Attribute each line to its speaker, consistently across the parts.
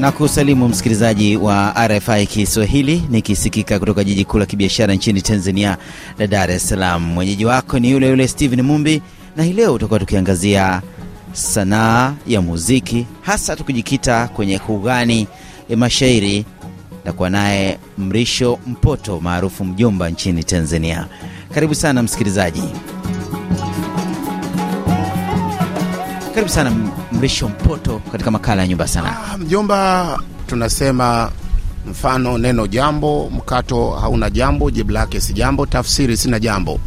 Speaker 1: na kusalimu msikilizaji wa RFI Kiswahili nikisikika kutoka jiji kuu la kibiashara nchini Tanzania la Dar es Salaam. Mwenyeji wako ni yule yule Steven Mumbi, na hii leo tutakuwa tukiangazia sanaa ya muziki, hasa tukijikita kwenye kugani ya mashairi na kuwa naye Mrisho Mpoto maarufu Mjomba nchini Tanzania. Karibu sana msikilizaji, karibu sana Mrisho Mpoto katika makala ya Nyumba ya Sanaa.
Speaker 2: Ah, Mjomba, tunasema mfano neno jambo, mkato hauna jambo, jibu lake si jambo, tafsiri sina jambo.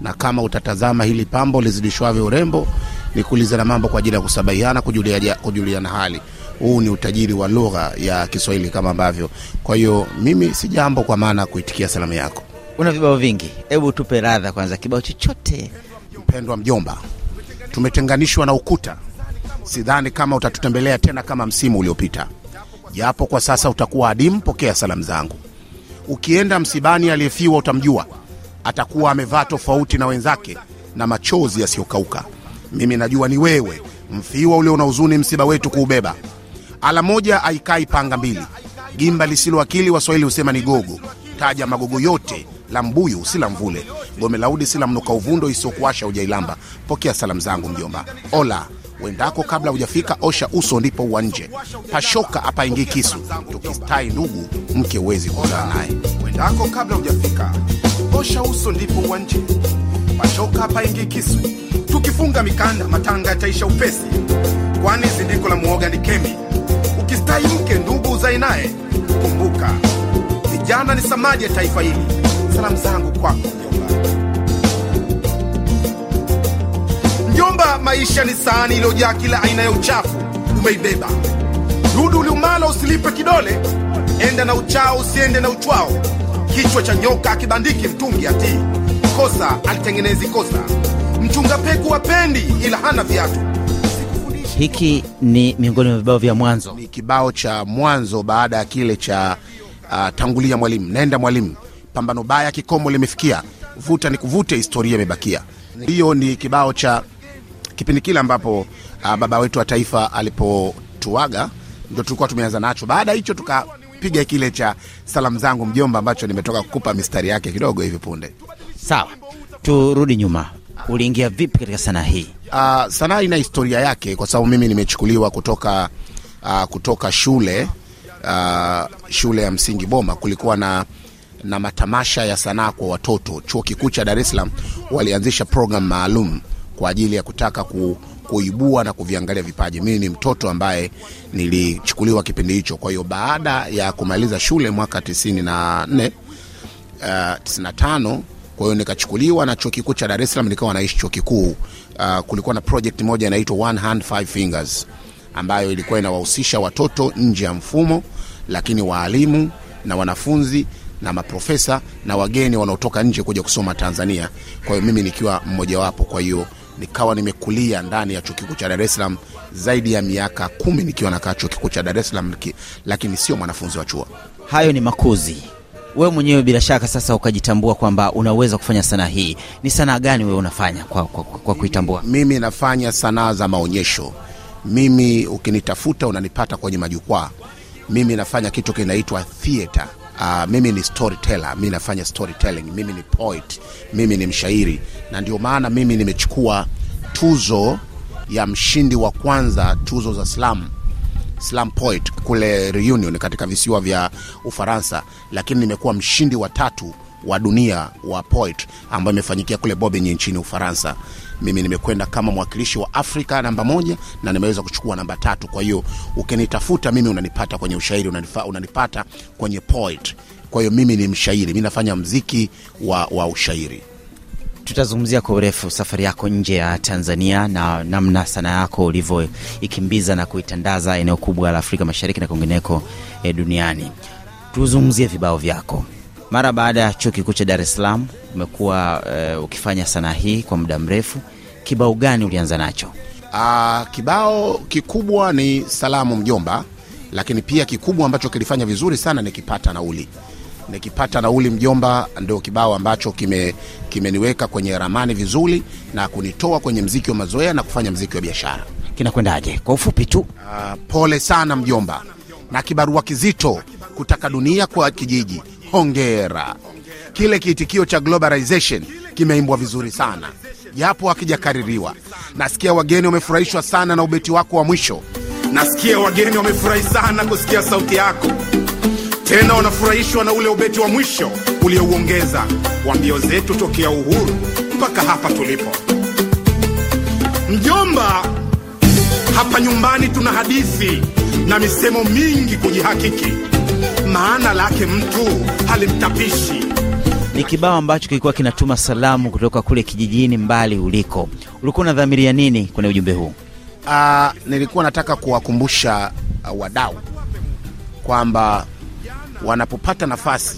Speaker 2: Na kama utatazama hili pambo lizidishwavyo urembo, ni kuulizana mambo kwa ajili ya kusabahiana, kujulia, kujuliana hali. Huu ni utajiri wa lugha ya Kiswahili kama ambavyo. Kwa hiyo mimi si jambo kwa maana ya kuitikia salamu yako.
Speaker 1: Una vibao vingi, hebu tupe radha kwanza, kibao chochote.
Speaker 2: Mpendwa mjomba, tumetenganishwa na ukuta. Sidhani kama utatutembelea tena kama msimu uliopita, japo kwa sasa utakuwa adimu. Pokea salamu zangu. Ukienda msibani, aliyefiwa utamjua, atakuwa amevaa tofauti na wenzake na machozi yasiyokauka. Mimi najua ni wewe, mfiwa ulio na huzuni, msiba wetu kuubeba. Ala moja aikai panga mbili, gimba lisilo akili, waswahili husema ni gogo. Taja magogo yote, la mbuyu si mvule, gome laudi si mnuka uvundo, isiyokuasha ujailamba. Pokea salamu zangu mjomba. Ola wendako kabla hujafika, osha uso ndipo uwanje. Pashoka apaingii kisu, tukistai ndugu, mke uwezi kuzaa naye.
Speaker 3: wendako kabla hujafika, osha uso ndipo uwanje. Pashoka hapaingii kisu, tukifunga mikanda matanga yataisha upesi, kwani zindiko la muoga ni kemi. Ukistai mke ndugu uzai naye, kumbuka vijana ni samaji ya taifa hili. Salamu zangu kwako Maisha ni sahani iliyojaa kila aina ya uchafu, umeibeba dudu liumalo usilipe kidole, enda na uchao usiende na uchwao. Kichwa cha nyoka akibandiki mtungi atii, kosa alitengenezi kosa. Mchunga peku wapendi ila hana viatu.
Speaker 1: Hiki ni miongoni mwa vibao vya mwanzo.
Speaker 2: Ni kibao cha mwanzo baada ya kile cha uh, tangulia mwalimu, nenda mwalimu, pambano baya kikomo limefikia, vuta ni kuvute, historia imebakia. Hiyo ni kibao cha kipindi kile ambapo uh, baba wetu wa taifa alipotuaga, ndio tulikuwa tumeanza nacho. Baada hicho tukapiga kile cha salamu zangu mjomba, ambacho nimetoka kukupa mistari yake kidogo hivi punde.
Speaker 1: Sawa, turudi nyuma. Uliingia vipi katika sanaa hii?
Speaker 2: Uh, sanaa ina historia yake kwa sababu mimi nimechukuliwa kutoka uh, kutoka shule uh, shule ya msingi Boma. Kulikuwa na na matamasha ya sanaa kwa watoto. Chuo kikuu cha Dar es Salaam walianzisha program maalum kwa ajili ya kutaka ku, kuibua na kuviangalia vipaji. Mimi ni mtoto ambaye nilichukuliwa kipindi hicho. Kwa hiyo baada ya kumaliza shule mwaka 94 uh, 95 kwa hiyo nikachukuliwa na chuo kikuu cha Dar es Salaam, nikawa naishi chuo kikuu. Uh, kulikuwa na project moja inaitwa One Hand Five Fingers ambayo ilikuwa inawahusisha watoto nje ya mfumo, lakini waalimu na wanafunzi na maprofesa na wageni wanaotoka nje kuja kusoma Tanzania. Kwa hiyo mimi nikiwa mmojawapo, kwa hiyo nikawa nimekulia ndani ya chuo kikuu cha Dar es Salaam zaidi ya miaka kumi nikiwa nakaa chuo kikuu cha Dar es Salaam, lakini sio mwanafunzi wa chuo.
Speaker 1: Hayo ni makuzi. Wewe mwenyewe bila shaka sasa ukajitambua kwamba unaweza kufanya sanaa hii. Ni sanaa gani wewe unafanya kwa, kwa, kwa, kuitambua?
Speaker 2: Mimi nafanya sanaa za maonyesho. Mimi ukinitafuta unanipata kwenye majukwaa. Mimi nafanya kitu kinaitwa theater. Uh, mimi ni storyteller, mimi nafanya storytelling, mimi ni poet, mimi ni mshairi, na ndio maana mimi nimechukua tuzo ya mshindi wa kwanza tuzo za slam slam poet kule Reunion katika visiwa vya Ufaransa, lakini nimekuwa mshindi wa tatu wa dunia wa poet ambayo imefanyikia kule Bobigny nchini Ufaransa. Mimi nimekwenda kama mwakilishi wa Afrika namba moja na nimeweza kuchukua namba tatu. Kwa hiyo ukinitafuta mimi unanipata kwenye ushairi, unanifa, unanipata kwenye poet. Kwa hiyo mimi ni mshairi, mimi nafanya mziki wa, wa ushairi.
Speaker 1: Tutazungumzia kwa urefu safari yako nje ya Tanzania na namna sanaa yako ulivyoikimbiza na kuitandaza eneo kubwa la Afrika Mashariki na kwingineko eh, duniani. Tuzungumzie vibao vyako. Mara baada ya chuo kikuu cha Dar es Salaam umekuwa uh, ukifanya sanaa hii kwa muda mrefu. Kibao gani ulianza nacho?
Speaker 2: Uh, kibao kikubwa ni salamu mjomba, lakini pia kikubwa ambacho kilifanya vizuri sana ni kipata nauli. Nikipata nauli mjomba, ndio kibao ambacho kime kimeniweka kwenye ramani vizuri na kunitoa kwenye mziki wa mazoea na kufanya mziki wa biashara.
Speaker 1: Kinakwendaje? Kwa ufupi tu.
Speaker 2: Uh, pole sana mjomba, na kibarua kizito kutaka dunia kwa kijiji. Hongera! Kile kiitikio cha globalization kimeimbwa vizuri sana, japo hakijakaririwa. Nasikia wageni wamefurahishwa sana na ubeti wako wa mwisho.
Speaker 3: Nasikia wageni wamefurahi sana kusikia sauti yako, tena wanafurahishwa na ule ubeti wa mwisho uliouongeza wa mbio zetu tokea uhuru mpaka hapa tulipo. Mjomba, hapa nyumbani tuna hadithi na misemo mingi kujihakiki, maana lake mtu halimtapishi.
Speaker 1: Ni kibao ambacho kilikuwa kinatuma salamu kutoka kule kijijini mbali uliko. Ulikuwa unadhamiria nini kwenye ujumbe huu?
Speaker 2: Uh, nilikuwa nataka kuwakumbusha uh, wadau kwamba wanapopata nafasi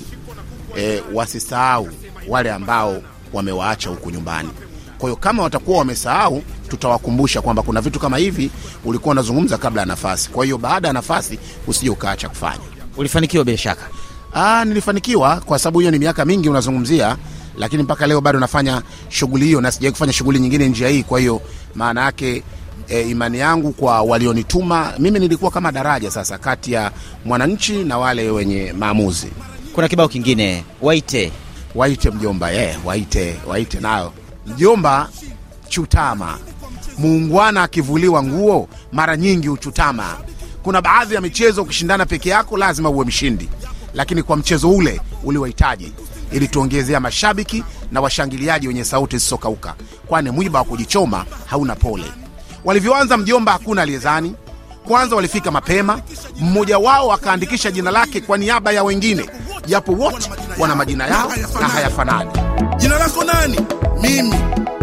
Speaker 2: eh, wasisahau wale ambao wamewaacha huku nyumbani. Kwa hiyo kama watakuwa wamesahau, tutawakumbusha kwamba kuna vitu kama hivi ulikuwa unazungumza kabla ya nafasi. Kwa hiyo baada ya nafasi usije ukaacha kufanya.
Speaker 1: Ulifanikiwa bila shaka.
Speaker 2: Ah, nilifanikiwa kwa sababu hiyo ni miaka mingi unazungumzia, lakini mpaka leo bado nafanya shughuli hiyo na sijawahi kufanya shughuli nyingine njia hii. Kwa hiyo maana yake e, imani yangu kwa walionituma mimi, nilikuwa kama daraja sasa kati ya mwananchi na wale wenye maamuzi.
Speaker 1: Kuna kibao kingine waite
Speaker 2: Waite mjomba, yeah, waite waite nayo mjomba. Chutama, muungwana akivuliwa nguo mara nyingi uchutama. Kuna baadhi ya michezo ukishindana peke yako lazima uwe mshindi, lakini kwa mchezo ule uliwahitaji ili tuongezea mashabiki na washangiliaji wenye sauti zisizokauka, kwani mwiba wa kujichoma hauna pole. Walivyoanza mjomba, hakuna aliyezani. Kwanza walifika mapema, mmoja wao akaandikisha jina lake kwa niaba ya wengine, japo wote wana majina yao na hayafanani.
Speaker 4: Jina lako nani? Mimi.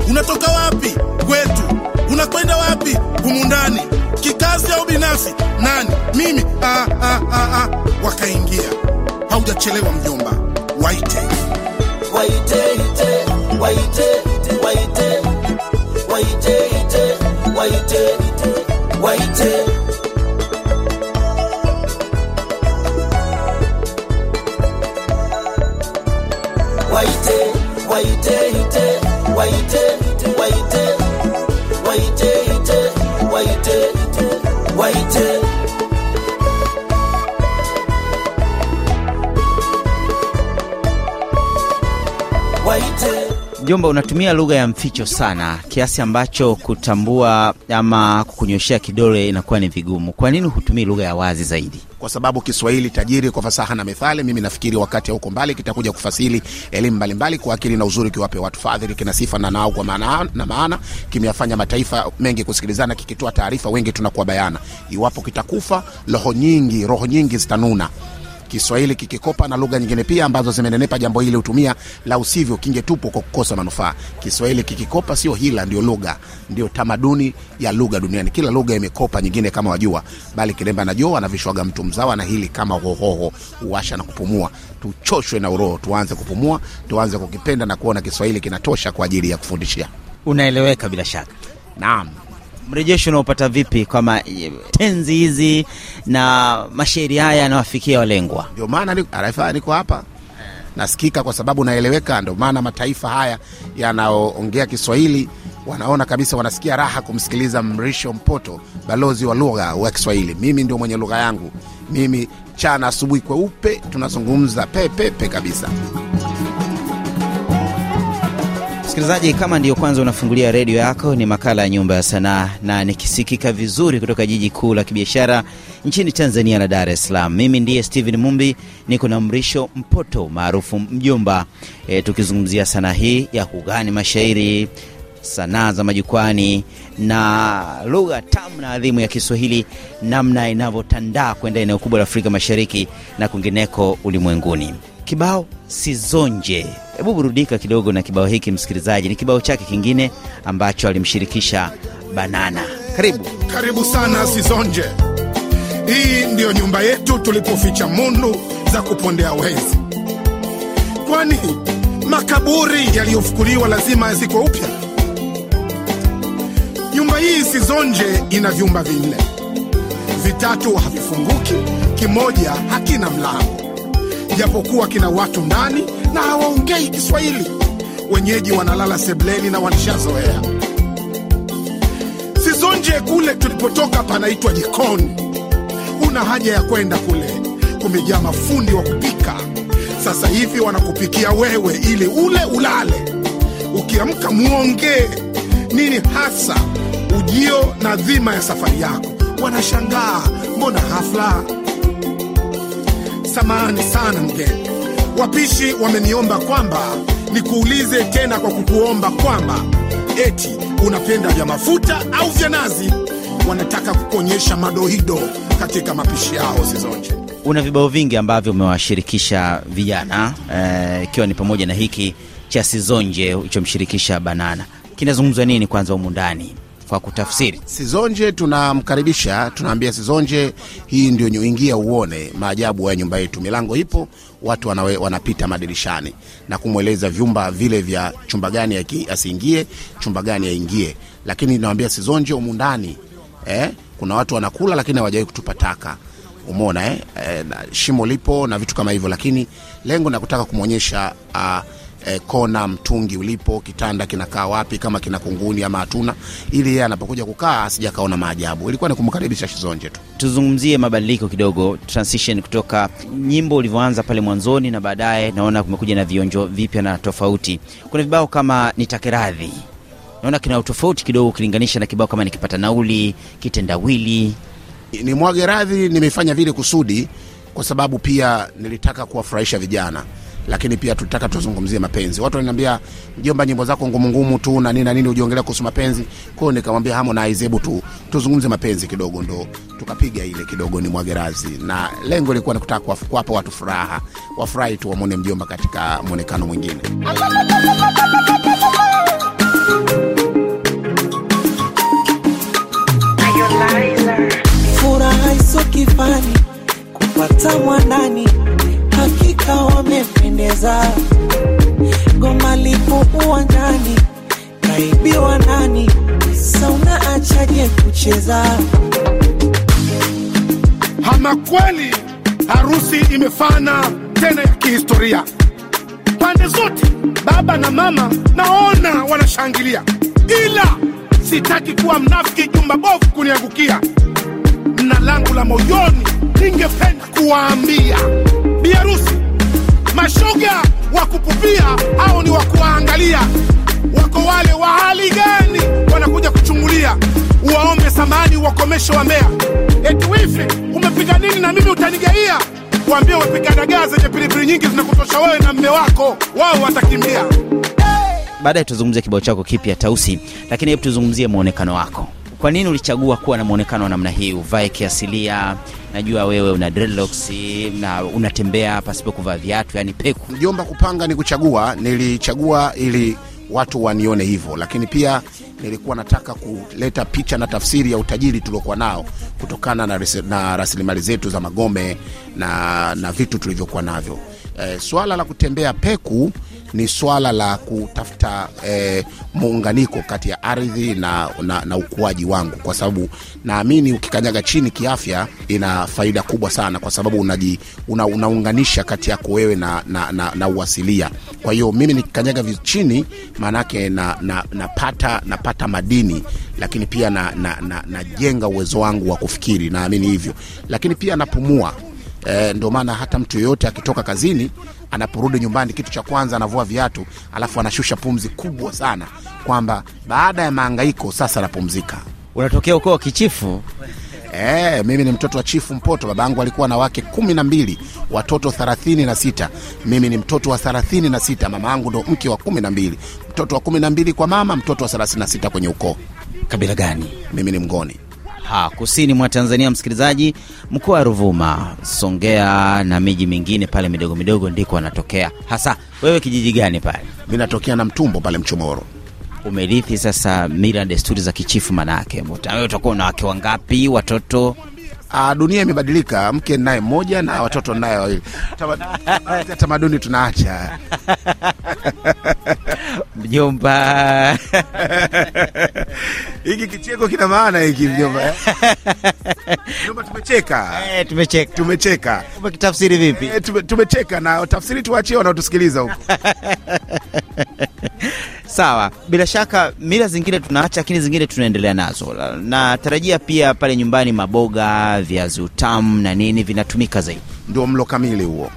Speaker 4: Unatoka wapi? Kwetu. Unakwenda wapi? Humu ndani. Kikazi au binafsi? Nani? Mimi. Ah, ah, ah, ah. Wakaingia. Haujachelewa mjomba, waite.
Speaker 5: Waite, ite, waite, waite, waite, ite, waite, waite. Waite, waite, ite, waite, waite,
Speaker 1: Mjomba, unatumia lugha ya mficho sana kiasi ambacho kutambua ama kukunyoshea kidole inakuwa ni vigumu. Kwa nini hutumii lugha ya wazi zaidi?
Speaker 2: kwa sababu Kiswahili tajiri kwa fasaha na methali. Mimi nafikiri wakati huko mbali kitakuja kufasili elimu mbalimbali kwa akili na uzuri, kiwape watu fadhili, kina sifa na nao kwa maana na maana, kimeyafanya mataifa mengi kusikilizana, kikitoa taarifa wengi tunakuwa bayana. Iwapo kitakufa, roho nyingi roho nyingi zitanuna. Kiswahili kikikopa na lugha nyingine pia ambazo zimenenepa jambo hili hutumia, la usivyo kingetupwa kwa kukosa manufaa. Kiswahili kikikopa sio hila, ndio lugha, ndio tamaduni ya lugha duniani. Kila lugha imekopa nyingine kama wajua, bali kilemba na joo anavishwaga mtu mzawa na hili kama hohoho uasha na kupumua. Tuchoshwe na uroho, tuanze kupumua, tuanze kukipenda na kuona Kiswahili kinatosha kwa ajili ya kufundishia.
Speaker 1: Unaeleweka bila shaka.
Speaker 2: Naam.
Speaker 1: Mrejesho unaopata vipi kwama tenzi hizi na mashairi haya yanawafikia walengwa?
Speaker 2: ndio maana RFI niko hapa nasikika kwa sababu naeleweka. Ndio maana mataifa haya yanaoongea Kiswahili wanaona kabisa, wanasikia raha kumsikiliza Mrisho Mpoto, balozi wa lugha wa Kiswahili. Mimi ndio mwenye lugha yangu, mimi chana asubuhi kweupe, tunazungumza pepepe kabisa.
Speaker 1: Msikilizaji, kama ndiyo kwanza unafungulia redio yako, ni makala ya Nyumba ya Sanaa na nikisikika vizuri kutoka jiji kuu la kibiashara nchini Tanzania la Dar es Salaam. Mimi ndiye Steven Mumbi, niko na Mrisho Mpoto maarufu Mjomba, e, tukizungumzia sanaa hii ya kugani mashairi, sanaa za majukwani na lugha tamu na adhimu ya Kiswahili, namna inavyotandaa kwenda eneo kubwa la Afrika Mashariki na kwingineko ulimwenguni. Kibao Sizonje. Hebu burudika kidogo na kibao hiki msikilizaji. Ni kibao chake kingine ambacho alimshirikisha Banana. Karibu.
Speaker 3: Karibu sana Sizonje. Hii ndiyo nyumba yetu tulipoficha mundu za kupondea wezi, kwani makaburi yaliyofukuliwa lazima yazikwe upya. Nyumba hii Sizonje ina vyumba vinne, vitatu havifunguki, kimoja hakina mlango, japokuwa kina watu ndani na hawaongei Kiswahili. Wenyeji wanalala sebleni na walishazoea. Sizonje kule tulipotoka panaitwa jikoni.
Speaker 4: huna haja ya kwenda kule, kumejaa mafundi wa kupika. Sasa hivi wanakupikia wewe ili ule ulale, ukiamka muongee nini hasa ujio na dhima ya safari yako. Wanashangaa, mbona hafla? Samahani sana mgeni, wapishi wameniomba kwamba nikuulize tena kwa kukuomba kwamba eti unapenda vya mafuta au vya nazi. Wanataka kukuonyesha madohido katika mapishi yao Sizonje.
Speaker 1: Una vibao vingi ambavyo umewashirikisha vijana eh, ikiwa ni pamoja na hiki cha Sizonje ulichomshirikisha Banana. Kinazungumzwa nini kwanza humu ndani kwa kutafsiri?
Speaker 2: Sizonje tunamkaribisha, tunaambia Sizonje, hii ndio ingia uone maajabu ya nyumba yetu. Milango ipo, watu wanawe, wanapita madirishani na kumweleza vyumba vile vya chumba gani asiingie, chumba gani aingie. Lakini nawambia Sizonje, humu ndani eh, kuna watu wanakula lakini hawajawahi kutupa taka umeona eh? Na shimo lipo na vitu kama hivyo, lakini lengo na kutaka kumwonyesha uh, eh, kona mtungi ulipo, kitanda kinakaa wapi, kama kina kunguni ama hatuna, ili yeye anapokuja kukaa asija kaona maajabu. Ilikuwa ni kumkaribisha Shizonje tu.
Speaker 1: Tuzungumzie mabadiliko kidogo, transition kutoka nyimbo ulivyoanza pale mwanzoni na baadaye naona kumekuja na vionjo vipya na tofauti. Kuna vibao kama nitakeradhi naona kina utofauti kidogo ukilinganisha na kibao kama nikipata nauli, kitendawili.
Speaker 2: ni mwage radhi, nimefanya vile kusudi kwa sababu pia nilitaka kuwafurahisha vijana, lakini pia tutaka tuzungumzie mapenzi. Watu waliniambia mjomba, nyimbo zako ngumu ngumu tu na nini na nini, ujiongelea kuhusu mapenzi. Kwa hiyo nikamwambia Harmonize, hebu tu tuzungumze mapenzi kidogo, ndo tukapiga ile kidogo ni mwagerazi, na lengo lilikuwa ni kutaka kuwapa watu furaha, wafurahi tu, wamwone mjomba katika mwonekano mwingine.
Speaker 5: furaha isio kifani kupata mwanani, hakika wamependeza. Goma lipo uwanjani, kaibiwa nani? Sauna achaje kucheza?
Speaker 4: Ama kweli harusi imefana tena ya kihistoria, pande zote, baba na mama naona wanashangilia, ila sitaki kuwa mnafiki, jumba bovu kuniangukia. Na langu la moyoni ningependa kuwaambia biharusi, mashoga wa kupupia au ni wa kuwaangalia, wako wale wa hali gani? Wanakuja kuchungulia, Uwaombe samani, wakomeshe wa mbea, eti wifi umepiga nini na mimi utanigaia, waambie umepiga dagaa zenye pilipili nyingi zinakutosha wewe na mme wako, wao watakimbia.
Speaker 1: Baadaye tuzungumzie kibao chako kipya Tausi, lakini hebu tuzungumzie mwonekano wako. Kwa nini ulichagua kuwa na mwonekano wa namna hii, uvae kiasilia? Najua wewe una dreadlocks na unatembea pasipo kuvaa viatu, yani peku.
Speaker 2: mjomba kupanga ni kuchagua nilichagua ili watu wanione hivyo lakini pia nilikuwa nataka kuleta picha na tafsiri ya utajiri tuliokuwa nao kutokana na, na rasilimali zetu za magome na, na vitu tulivyokuwa navyo e, swala la kutembea peku ni swala la kutafuta eh, muunganiko kati ya ardhi na, na, na ukuaji wangu, kwa sababu naamini ukikanyaga chini kiafya ina faida kubwa sana, kwa sababu unaji, una, unaunganisha kati yako wewe na, na, na, na uasilia. Kwa hiyo mimi nikikanyaga chini, maanake na, na, napata, napata madini, lakini pia najenga na, na, najenga uwezo wangu wa kufikiri, naamini hivyo, lakini pia napumua E, ndio maana hata mtu yeyote akitoka kazini anaporudi nyumbani, kitu cha kwanza anavua viatu, alafu anashusha pumzi kubwa sana, kwamba baada ya maangaiko sasa anapumzika.
Speaker 1: Unatokea ukoo wa kichifu?
Speaker 2: E, mimi ni mtoto wa chifu Mpoto. Baba yangu alikuwa na wake kumi na mbili, watoto thelathini na sita. Mimi ni mtoto wa thelathini na sita. Mama yangu ndo mke wa kumi na mbili, mtoto wa kumi na mbili kwa mama, mtoto wa thelathini na sita kwenye ukoo.
Speaker 1: Kabila gani?
Speaker 2: Mimi ni Mngoni.
Speaker 1: Ha, kusini mwa Tanzania, msikilizaji, mkoa wa Ruvuma, Songea na miji mingine pale midogo midogo ndiko anatokea. Hasa wewe kijiji gani pale?
Speaker 2: Mi natokea na Mtumbo pale Mchomoro.
Speaker 1: Umerithi sasa mila na desturi za kichifu, manake wewe utakuwa na wake wangapi? Watoto?
Speaker 2: Ah, dunia imebadilika, mke naye mmoja na watoto naye wawili. Tamaduni tunaacha.
Speaker 1: Mjomba
Speaker 2: Hiki kicheko kina maana hiki mjomba. eh? Mjomba, tumecheka.
Speaker 1: Eh, tumecheka.
Speaker 2: Tumecheka.
Speaker 1: Umekitafsiri vipi?
Speaker 2: Eh, tume- Tumecheka na tafsiri tuachie wanaotusikiliza huko.
Speaker 1: Sawa, bila shaka mila zingine tunaacha, lakini zingine tunaendelea nazo. Natarajia pia pale nyumbani maboga, viazi utamu na nini vinatumika zaidi.
Speaker 2: ndio mlo kamili huo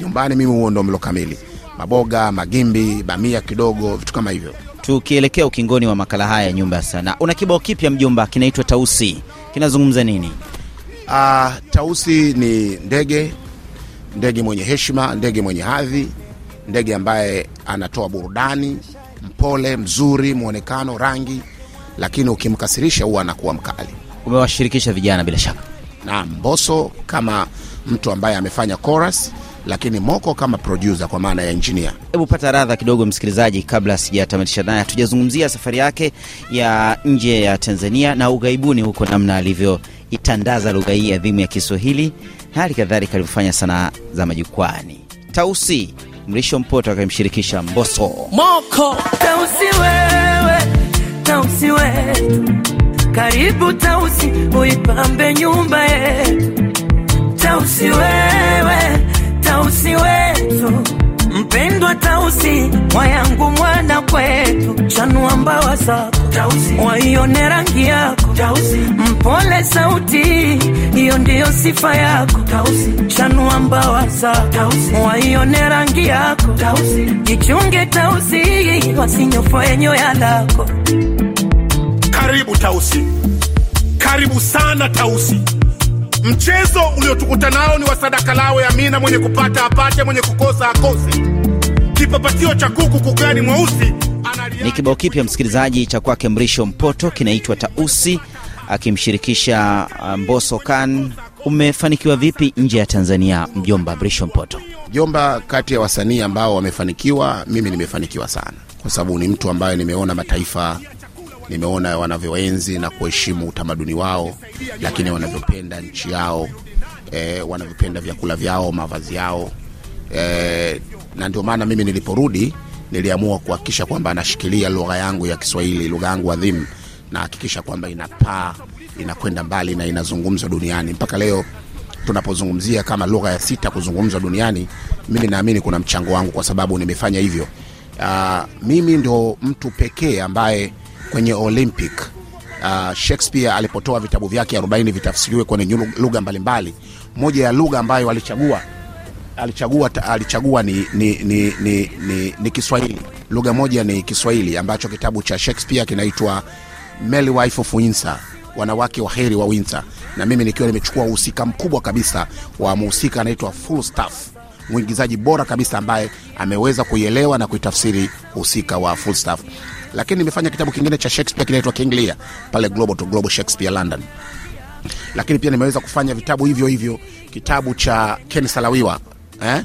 Speaker 2: nyumbani mimi huo ndo mlo kamili maboga magimbi bamia kidogo vitu kama hivyo
Speaker 1: Tukielekea ukingoni wa makala haya ya Nyumba ya Sanaa, una kibao kipya mjomba, kinaitwa Tausi. Kinazungumza nini?
Speaker 2: Uh, tausi ni ndege ndege mwenye heshima ndege mwenye hadhi ndege ambaye anatoa burudani mpole mzuri mwonekano rangi lakini ukimkasirisha huwa anakuwa mkali
Speaker 1: Umewashirikisha vijana bila shaka.
Speaker 2: na mboso kama mtu ambaye amefanya chorus lakini moko kama producer kwa maana ya engineer
Speaker 1: Hebu pata radha kidogo msikilizaji, kabla sijatamatisha naye, hatujazungumzia safari yake ya nje ya Tanzania na ughaibuni huko, namna alivyoitandaza lugha hii adhimu ya Kiswahili, hali kadhalika alivyofanya sanaa za majukwani. Tausi Mrisho Mpoto akimshirikisha Mboso.
Speaker 5: Moko
Speaker 6: Tausi wewe, Tausi wetu, karibu Tausi, uipambe nyumba yetu. Tausi wewe, Tausi wetu, mpendwa Tausi, mwayangu mwana kwetu, chanua mbawa zako. Tausi, waione rangi yako. Tausi, mpole sauti, hiyo ndiyo sifa yako. Tausi, chanua mbawa zako. Tausi, waione rangi yako. Tausi, jichunge Tausi, wasinyofoe nyoya lako.
Speaker 4: Karibu Tausi, karibu sana Tausi. Mchezo uliotukuta nao ni wa sadaka lawe Amina, mwenye kupata apate, mwenye kukosa akose. Kipapatio cha kuku kugani mweusi
Speaker 1: Ni kibao kipya msikilizaji cha kwake Mrisho Mpoto, kinaitwa Tausi akimshirikisha uh, Mboso Kan. Umefanikiwa vipi nje ya Tanzania, mjomba Mrisho Mpoto?
Speaker 2: Jomba, kati ya wasanii ambao wamefanikiwa, mimi nimefanikiwa sana, kwa sababu ni mtu ambaye nimeona mataifa, nimeona wanavyoenzi na kuheshimu utamaduni wao, lakini wanavyopenda nchi yao e, wanavyopenda vyakula vyao, mavazi yao e, na ndio maana mimi niliporudi niliamua kuhakikisha kwamba nashikilia lugha yangu ya Kiswahili, lugha yangu adhimu, na hakikisha kwamba inapaa, inakwenda mbali na inazungumzwa duniani mpaka leo tunapozungumzia kama lugha ya sita kuzungumzwa duniani, mimi naamini kuna mchango wangu kwa sababu nimefanya hivyo. Uh, mimi ndo mtu pekee ambaye kwenye Olympic uh, Shakespeare alipotoa vitabu vyake 40 vitafsiriwe kwenye lugha mbalimbali, moja ya lugha ambayo alichagua alichagua, alichagua ni, ni, ni, ni, ni, ni Kiswahili. Lugha moja ni Kiswahili ambacho kitabu cha Shakespeare kinaitwa Merry Wife of Windsor, wanawake wa heri wa Windsor, na mimi nikiwa nimechukua uhusika mkubwa kabisa wa mhusika anaitwa Falstaff, mwigizaji bora kabisa ambaye ameweza kuielewa na kuitafsiri uhusika wa Falstaff. Lakini nimefanya kitabu kingine cha Shakespeare kinaitwa King Lear pale Global to Global Shakespeare London lakini pia nimeweza kufanya vitabu hivyo hivyo, kitabu cha Ken Salawiwa eh,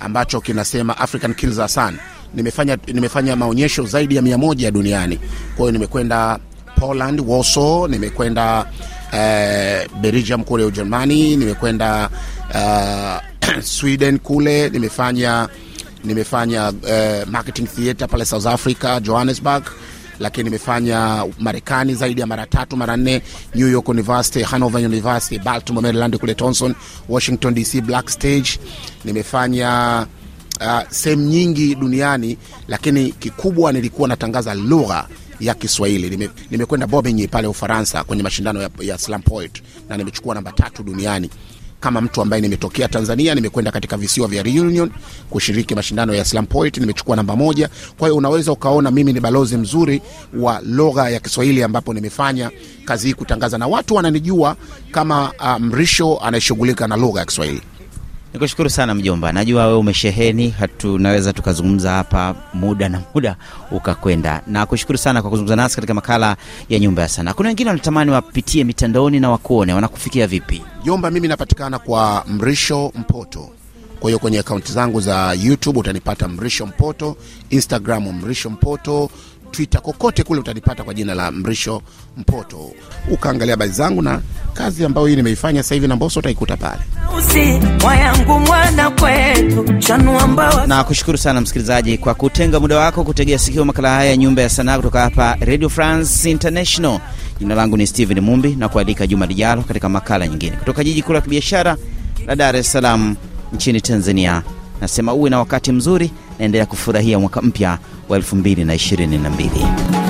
Speaker 2: ambacho kinasema African Kills Our Son. Nimefanya, nimefanya maonyesho zaidi ya mia moja duniani. Kwa hiyo nimekwenda Poland, Warsaw, nimekwenda eh, Belgium kule Ujerumani, nimekwenda uh, Sweden kule, nimefanya nimefanya uh, marketing theater pale South Africa, Johannesburg lakini nimefanya Marekani zaidi ya mara tatu mara nne, New York University, Hanover University, Baltimore Maryland kule Thomson, Washington DC Black Stage. Nimefanya uh, sehemu nyingi duniani, lakini kikubwa nilikuwa natangaza lugha ya Kiswahili. Nime- Nimekwenda Bobigny pale Ufaransa kwenye mashindano ya, ya slam poet na nimechukua namba tatu duniani kama mtu ambaye nimetokea Tanzania, nimekwenda katika visiwa vya Reunion kushiriki mashindano ya slam poet, nimechukua namba moja. Kwa hiyo unaweza ukaona mimi ni balozi mzuri wa lugha ya Kiswahili, ambapo nimefanya kazi hii kutangaza, na watu wananijua kama uh, Mrisho anayeshughulika na lugha ya Kiswahili.
Speaker 1: Nikushukuru sana mjomba, najua wewe umesheheni, hatunaweza tukazungumza hapa muda na muda ukakwenda. Na kushukuru sana kwa kuzungumza nasi katika makala ya Nyumba ya Sanaa. Kuna wengine wanatamani wapitie mitandaoni na wakuone, wanakufikia vipi?
Speaker 2: Jomba, mimi napatikana kwa Mrisho Mpoto. Kwa hiyo kwenye akaunti zangu za YouTube utanipata Mrisho Mpoto, Instagram Mrisho Mpoto, Twitter, kokote kule utanipata kwa jina la Mrisho Mpoto. Ukaangalia habari zangu na kazi ambayo hii nimeifanya sasa hivi na Mbosso utaikuta pale.
Speaker 1: Na kushukuru sana msikilizaji kwa kutenga muda wako kutegea sikio makala haya ya nyumba ya sanaa kutoka hapa radio france international jina langu ni stephen mumbi na kualika juma lijalo katika makala nyingine kutoka jiji kuu la kibiashara la dar es salaam nchini tanzania nasema uwe na wakati mzuri naendelea kufurahia mwaka mpya wa 2022.